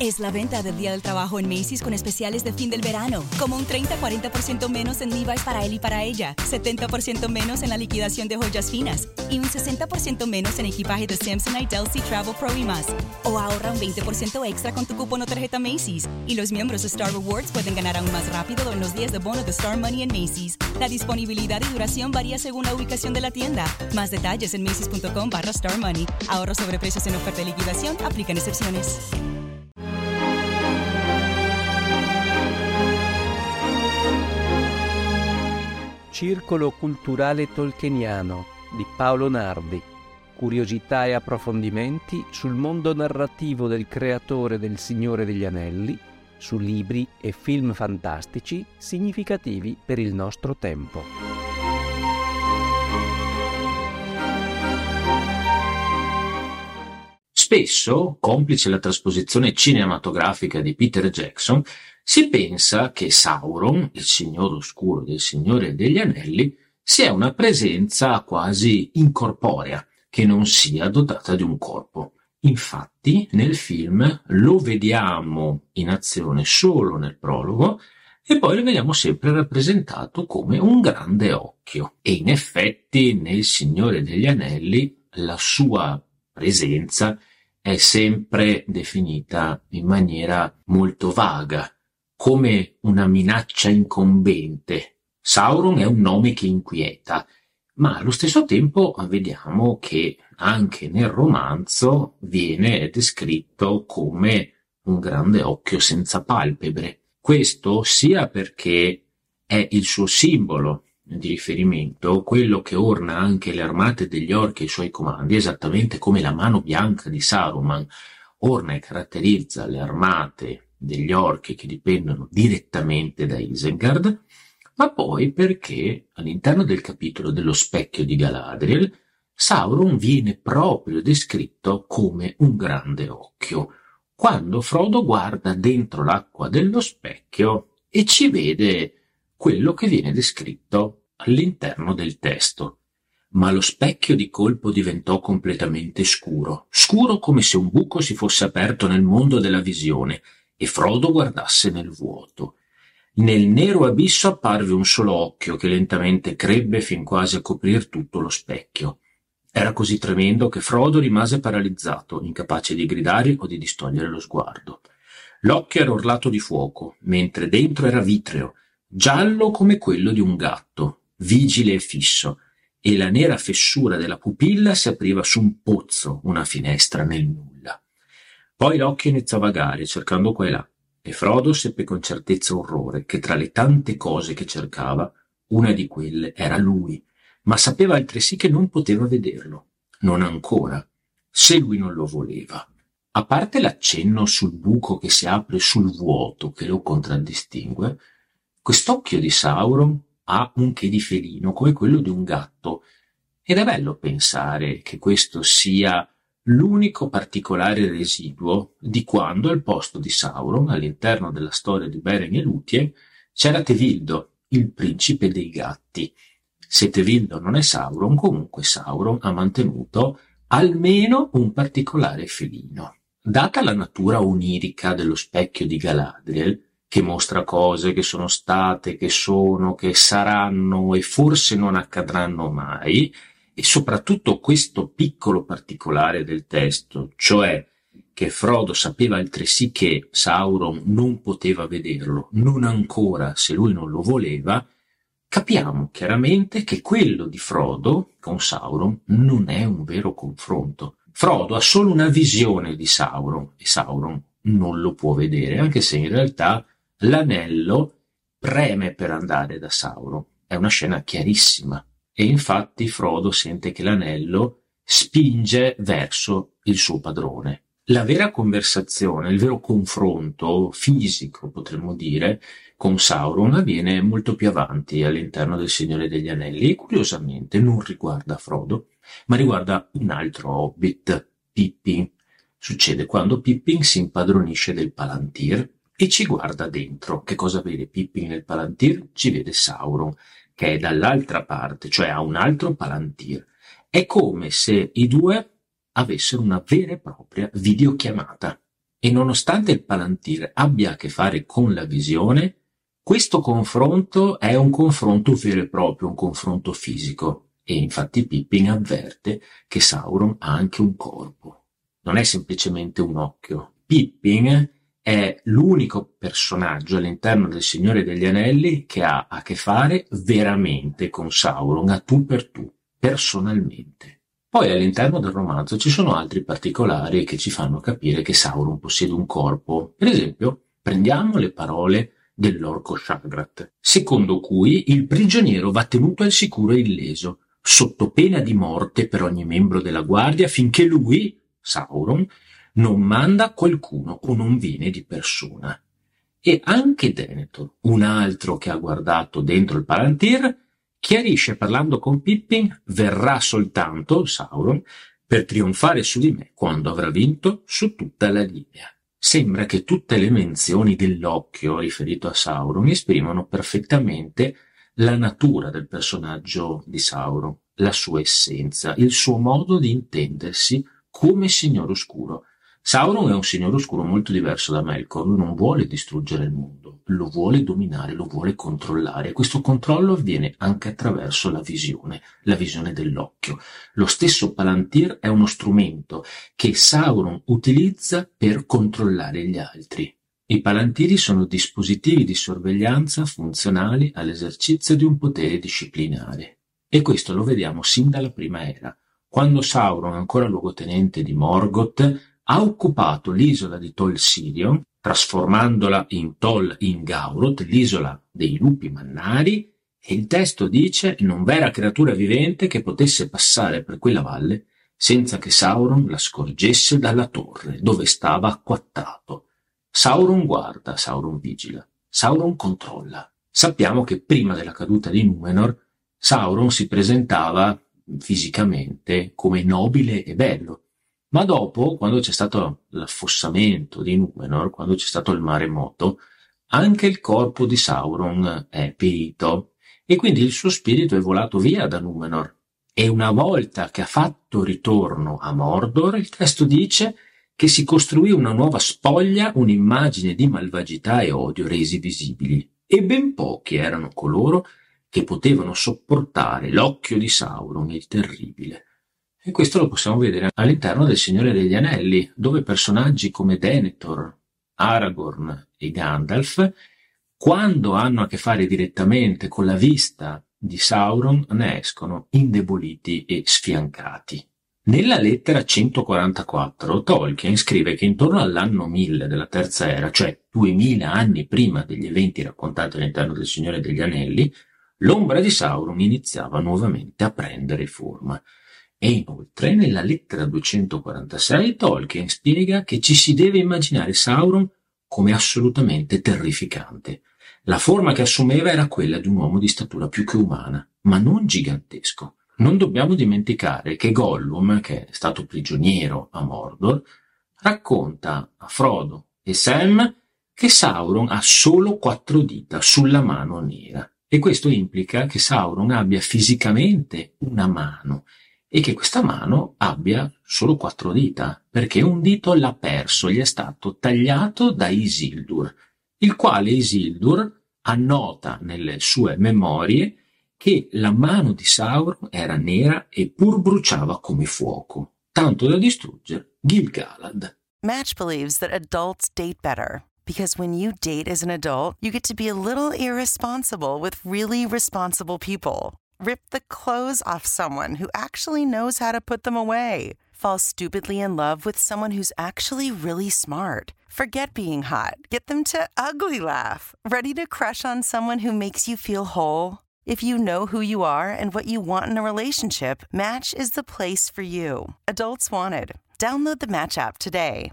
Es la venta del Día del Trabajo en Macy's con especiales de fin del verano, como un 30-40% menos en Levi's para él y para ella, 70% menos en la liquidación de joyas finas y un 60% menos en equipaje de Samsonite, Delsey, Travel Pro y más. O ahorra un 20% extra con tu cupón o tarjeta Macy's. Y los miembros de Star Rewards pueden ganar aún más rápido en los días de bono de Star Money en Macy's. La disponibilidad y duración varía según la ubicación de la tienda. Más detalles en macy's.com barra Star Money. Ahorro sobre precios en oferta y liquidación. Aplican excepciones. Circolo culturale tolkieniano di Paolo Nardi. Curiosità e approfondimenti sul mondo narrativo del creatore del Signore degli Anelli, su libri e film fantastici significativi per il nostro tempo. Spesso, complice la trasposizione cinematografica di Peter Jackson, si pensa che Sauron, il signore oscuro del Signore degli Anelli, sia una presenza quasi incorporea, che non sia dotata di un corpo. Infatti, nel film lo vediamo in azione solo nel prologo e poi lo vediamo sempre rappresentato come un grande occhio. E in effetti, nel Signore degli Anelli, la sua presenza è sempre definita in maniera molto vaga, come una minaccia incombente. Sauron è un nome che inquieta, ma allo stesso tempo vediamo che anche nel romanzo viene descritto come un grande occhio senza palpebre. Questo sia perché è il suo simbolo di riferimento, quello che orna anche le armate degli orchi e i suoi comandi, esattamente come la mano bianca di Saruman orna e caratterizza le armate degli orchi che dipendono direttamente da Isengard, ma poi perché all'interno del capitolo dello specchio di Galadriel Sauron viene proprio descritto come un grande occhio, quando Frodo guarda dentro l'acqua dello specchio e ci vede quello che viene descritto all'interno del testo. Ma lo specchio di colpo diventò completamente scuro, scuro come se un buco si fosse aperto nel mondo della visione e Frodo guardasse nel vuoto. Nel nero abisso apparve un solo occhio che lentamente crebbe fin quasi a coprir tutto lo specchio. Era così tremendo che Frodo rimase paralizzato, incapace di gridare o di distogliere lo sguardo. L'occhio era orlato di fuoco, mentre dentro era vitreo, giallo come quello di un gatto, vigile e fisso, e la nera fessura della pupilla si apriva su un pozzo, una finestra nel nulla. Poi l'occhio iniziò a vagare, cercando qua e là, e Frodo seppe con certezza orrore che tra le tante cose che cercava, una di quelle era lui, ma sapeva altresì che non poteva vederlo, non ancora, se lui non lo voleva. A parte l'accenno sul buco che si apre sul vuoto che lo contraddistingue, quest'occhio di Sauron ha un che di felino come quello di un gatto, ed è bello pensare che questo sia l'unico particolare residuo di quando al posto di Sauron, all'interno della storia di Beren e Lúthien, c'era Tevildo, il principe dei gatti. Se Tevildo non è Sauron, comunque Sauron ha mantenuto almeno un particolare felino. Data la natura onirica dello specchio di Galadriel, che mostra cose che sono state, che sono, che saranno e forse non accadranno mai, e soprattutto questo piccolo particolare del testo, cioè che Frodo sapeva altresì che Sauron non poteva vederlo, non ancora se lui non lo voleva, capiamo chiaramente che quello di Frodo con Sauron non è un vero confronto. Frodo ha solo una visione di Sauron e Sauron non lo può vedere, anche se in realtà l'anello preme per andare da Sauron. È una scena chiarissima e infatti Frodo sente che l'anello spinge verso il suo padrone. La vera conversazione, il vero confronto fisico, potremmo dire, con Sauron avviene molto più avanti all'interno del Signore degli Anelli e curiosamente non riguarda Frodo, ma riguarda un altro hobbit, Pippin. Succede quando Pippin si impadronisce del Palantir e ci guarda dentro. Che cosa vede Pippin nel Palantir? Ci vede Sauron che è dall'altra parte, cioè a un altro Palantir. È come se i due avessero una vera e propria videochiamata. E nonostante il Palantir abbia a che fare con la visione, questo confronto è un confronto vero e proprio, un confronto fisico. E infatti Pippin avverte che Sauron ha anche un corpo. Non è semplicemente un occhio. Pippin è l'unico personaggio all'interno del Signore degli Anelli che ha a che fare veramente con Sauron, a tu per tu, personalmente. Poi all'interno del romanzo ci sono altri particolari che ci fanno capire che Sauron possiede un corpo. Per esempio, prendiamo le parole dell'orco Shagrat, secondo cui il prigioniero va tenuto al sicuro e illeso, sotto pena di morte per ogni membro della guardia, finché lui, Sauron, non manda qualcuno o non viene di persona. E anche Denethor, un altro che ha guardato dentro il Palantir, chiarisce parlando con Pippin verrà soltanto Sauron per trionfare su di me quando avrà vinto su tutta la linea. Sembra che tutte le menzioni dell'occhio riferito a Sauron esprimono perfettamente la natura del personaggio di Sauron, la sua essenza, il suo modo di intendersi come Signore Oscuro, Sauron è un signore oscuro molto diverso da Melkor, non vuole distruggere il mondo, lo vuole dominare, lo vuole controllare questo controllo avviene anche attraverso la visione, la visione dell'occhio. Lo stesso Palantir è uno strumento che Sauron utilizza per controllare gli altri. I palantiri sono dispositivi di sorveglianza funzionali all'esercizio di un potere disciplinare. E questo lo vediamo sin dalla prima era. Quando Sauron, ancora luogotenente di Morgoth, ha occupato l'isola di Tol Sirion, trasformandola in Tol in Gauroth, l'isola dei lupi mannari, e il testo dice non v'era creatura vivente che potesse passare per quella valle senza che Sauron la scorgesse dalla torre dove stava acquattato. Sauron guarda, Sauron vigila, Sauron controlla. Sappiamo che prima della caduta di Numenor, Sauron si presentava fisicamente come nobile e bello, ma dopo, quando c'è stato l'affossamento di Numenor, quando c'è stato il maremoto, anche il corpo di Sauron è perito e quindi il suo spirito è volato via da Numenor. E una volta che ha fatto ritorno a Mordor, il testo dice che si costruì una nuova spoglia, un'immagine di malvagità e odio resi visibili. E ben pochi erano coloro che potevano sopportare l'occhio di Sauron, il terribile. E questo lo possiamo vedere all'interno del Signore degli Anelli, dove personaggi come Denethor, Aragorn e Gandalf, quando hanno a che fare direttamente con la vista di Sauron, ne escono indeboliti e sfiancati. Nella lettera 144 Tolkien scrive che intorno all'anno 1000 della Terza Era, cioè 2000 anni prima degli eventi raccontati all'interno del Signore degli Anelli, l'ombra di Sauron iniziava nuovamente a prendere forma. E inoltre, nella lettera 246, Tolkien spiega che ci si deve immaginare Sauron come assolutamente terrificante. La forma che assumeva era quella di un uomo di statura più che umana, ma non gigantesco. Non dobbiamo dimenticare che Gollum, che è stato prigioniero a Mordor, racconta a Frodo e Sam che Sauron ha solo quattro dita sulla mano nera. E questo implica che Sauron abbia fisicamente una mano e che questa mano abbia solo quattro dita, perché un dito l'ha perso, gli è stato tagliato da Isildur, il quale Isildur annota nelle sue memorie che la mano di Sauron era nera e pur bruciava come fuoco, tanto da distruggere Gil-galad. Match believes that adults date better because when you date as an adult, you get to be a little irresponsible with really responsible people. Rip the clothes off someone who actually knows how to put them away. Fall stupidly in love with someone who's actually really smart. Forget being hot. Get them to ugly laugh. Ready to crush on someone who makes you feel whole? If you know who you are and what you want in a relationship, Match is the place for you. Adults wanted. Download the Match app today.